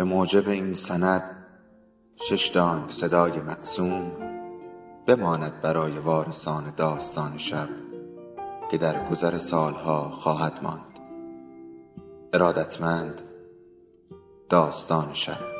به موجب این سند شش دانگ صدای معصوم بماند برای وارثان داستان شب که در گذر سالها خواهد ماند. ارادتمند داستان شب.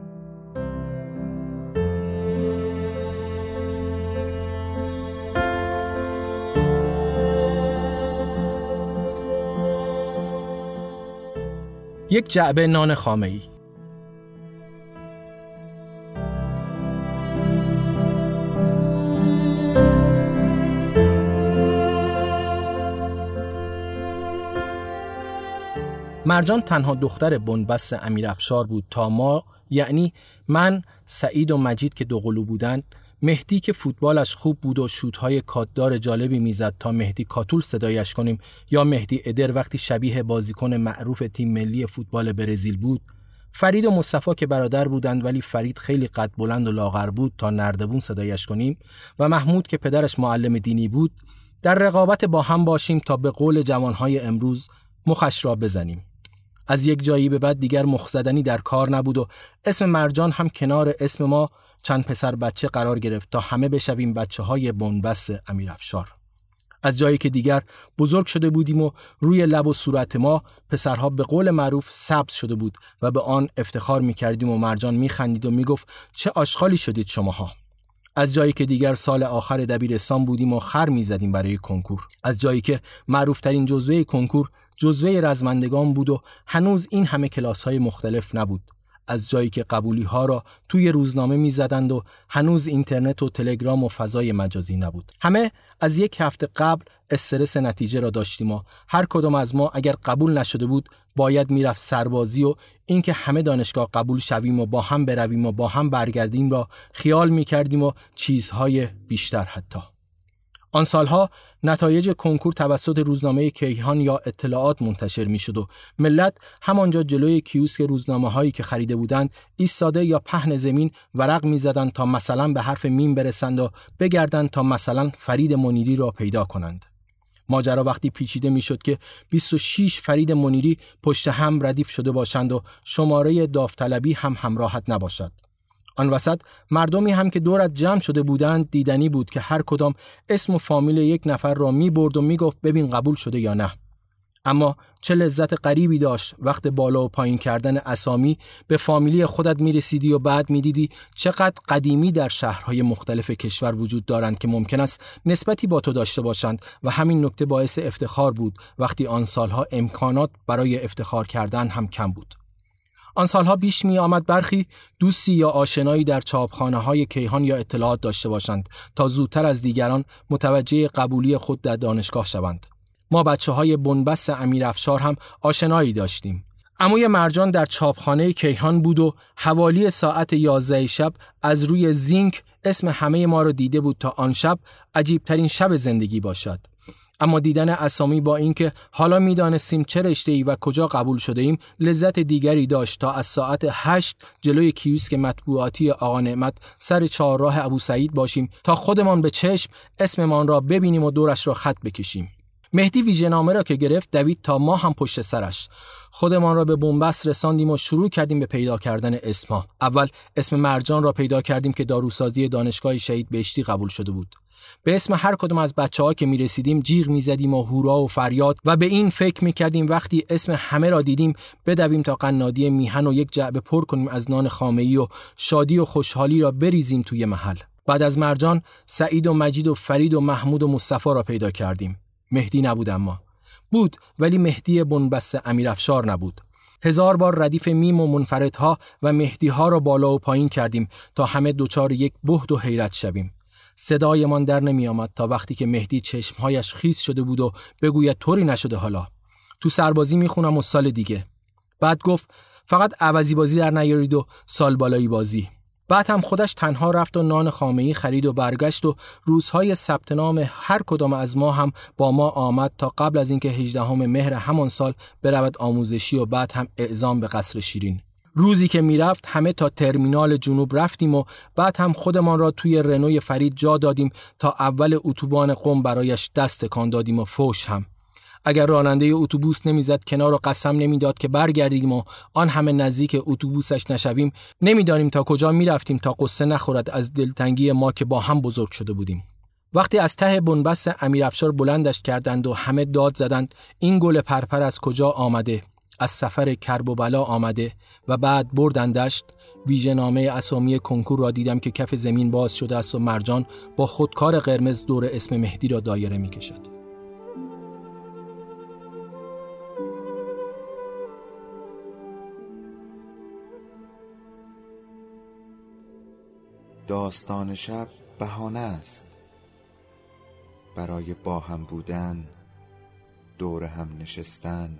یک جعبه نان خامه ای مرجان تنها دختر بنبست امیر افشار بود تا ما یعنی من سعید و مجید که دوقلو بودند مهدی که فوتبالش خوب بود و شوتهای کاتدار جالبی می‌زد تا مهدی کاتول صدایش کنیم یا مهدی ادر وقتی شبیه بازیکن معروف تیم ملی فوتبال برزیل بود فرید و مصطفی که برادر بودند ولی فرید خیلی قد بلند و لاغر بود تا نردبون صدایش کنیم و محمود که پدرش معلم دینی بود در رقابت با هم باشیم تا به قول جوانهای امروز مخش را بزنیم. از یک جایی به بعد دیگر مخزدنی در کار نبود و اسم مرجان هم کنار اسم ما چند پسر بچه قرار گرفت تا همه بشویم بچه های بنبست امیرافشار. از جایی که دیگر بزرگ شده بودیم و روی لب و صورت ما پسرها به قول معروف سبز شده بود و به آن افتخار می کردیم و مرجان می خندید و می گفت چه آشغالی شدید شماها. از جایی که دیگر سال آخر دبیرستان بودیم و خر می زدیم برای کنکور. از جایی که معروفترین جزوه کنکور جزوه رزمندگان بود و هنوز این همه کلاس های مختلف نبود. از جایی که قبولی ها را توی روزنامه می زدند و هنوز اینترنت و تلگرام و فضای مجازی نبود. همه از یک هفته قبل استرس نتیجه را داشتیم و هر کدام از ما اگر قبول نشده بود باید می‌رفت سربازی و اینکه همه دانشگاه قبول شویم و با هم برویم و با هم برگردیم را خیال می کردیم و چیزهای بیشتر حتی. آن سالها نتایج کنکور توسط روزنامه کیهان یا اطلاعات منتشر می شد و ملت همانجا جلوی کیوسک روزنامه هایی که خریده بودند ایستاده یا پهن زمین ورق می زدند تا مثلا به حرف میم برسند و بگردند تا مثلا فرید منیری را پیدا کنند. ماجرا وقتی پیچیده می‌شد که 26 فرید منیری پشت هم ردیف شده باشند و شماره داوطلبی هم همراهت نباشد. آن وسط مردمی هم که دورت جمع شده بودند دیدنی بود که هر کدام اسم و فامیل یک نفر را می برد و می گفت ببین قبول شده یا نه. اما چه لذت غریبی داشت وقت بالا و پایین کردن اسامی به فامیلی خودت می رسیدی و بعد می دیدی چقدر قدیمی در شهرهای مختلف کشور وجود دارند که ممکن است نسبتی با تو داشته باشند و همین نکته باعث افتخار بود وقتی آن سالها امکانات برای افتخار کردن هم کم بود. آن سالها بیش می آمد برخی دوستی یا آشنایی در چاپخانه های کیهان یا اطلاعات داشته باشند تا زودتر از دیگران متوجه قبولی خود در دانشگاه شوند. ما بچه های بنبست امیر افشار هم آشنایی داشتیم. عموی مرجان در چاپخانه کیهان بود و حوالی ساعت 11 شب از روی زینک اسم همه ما را دیده بود تا آن شب عجیبترین شب زندگی باشد. اما دیدن اسامی با اینکه حالا می‌دانستیم چه رشته ای و کجا قبول شده ایم لذت دیگری داشت تا از ساعت هشت جلوی کیوسک مطبوعاتی آقا نعمت سر چهارراه ابو سعید باشیم تا خودمان به چشم اسممان را ببینیم و دورش را خط بکشیم. مهدی ویژهنامه را که گرفت دوید تا ما هم پشت سرش. خودمان را به بنبست رساندیم و شروع کردیم به پیدا کردن اسما اول اسم مرجان را پیدا کردیم که داروسازی دانشگاه شهید بهشتی قبول شده بود. به اسم هر کدوم از بچه ها که می رسیدیم جیغ می زدیم و هورا و فریاد و به این فکر می کردیم وقتی اسم همه را دیدیم بدویم تا قنادی میهن و یک جعبه پر کنیم از نان خامه و شادی و خوشحالی را بریزیم توی محل. بعد از مرجان سعید و مجید و فرید و محمود و مصطفی را پیدا کردیم. مهدی نبود اما. بود ولی مهدی بنبست امیرافشار نبود. هزار بار ردیف میم و منفردها و مهدیها را بالا و پایین کردیم تا همه دوچار یک بهد و حیرت شویم. صدایمان در نمی آمد تا وقتی که مهدی چشمهایش خیس شده بود و بگوید طوری نشده حالا. تو سربازی می‌خونم و سال دیگه. بعد گفت فقط عوضی بازی در نیارید و سال بالایی بازی. بعد هم خودش تنها رفت و نان خامه‌ای خرید و برگشت و روزهای ثبت نام هر کدام از ما هم با ما آمد تا قبل از اینکه 18 مهر همان سال برود آموزشی و بعد هم اعزام به قصر شیرین روزی که می‌رفت همه تا ترمینال جنوب رفتیم و بعد هم خودمان را توی رنوی فرید جا دادیم تا اول اتوبان قم برایش دست کان دادیم و فوش هم. اگر راننده اتوبوس نمی‌زد کنار و قسم نمی‌داد که برگردیم و آن همه نزدیک اتوبوسش نشویم نمی‌دانیم تا کجا می‌رفتیم تا قصه نخورد از دلتنگی ما که با هم بزرگ شده بودیم. وقتی از ته بنبست امیرافشار بلندش کردند و همه داد زدند این گل پرپر از کجا آمده؟ از سفر کرب و بلا آمده و بعد بردندشت ویژه نامه اسامی کنکور را دیدم که کف زمین باز شده است و مرجان با خودکار قرمز دور اسم مهدی را دایره می کشد. داستان شب بهانه است برای با هم بودن دور هم نشستن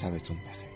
sabes tú un peje.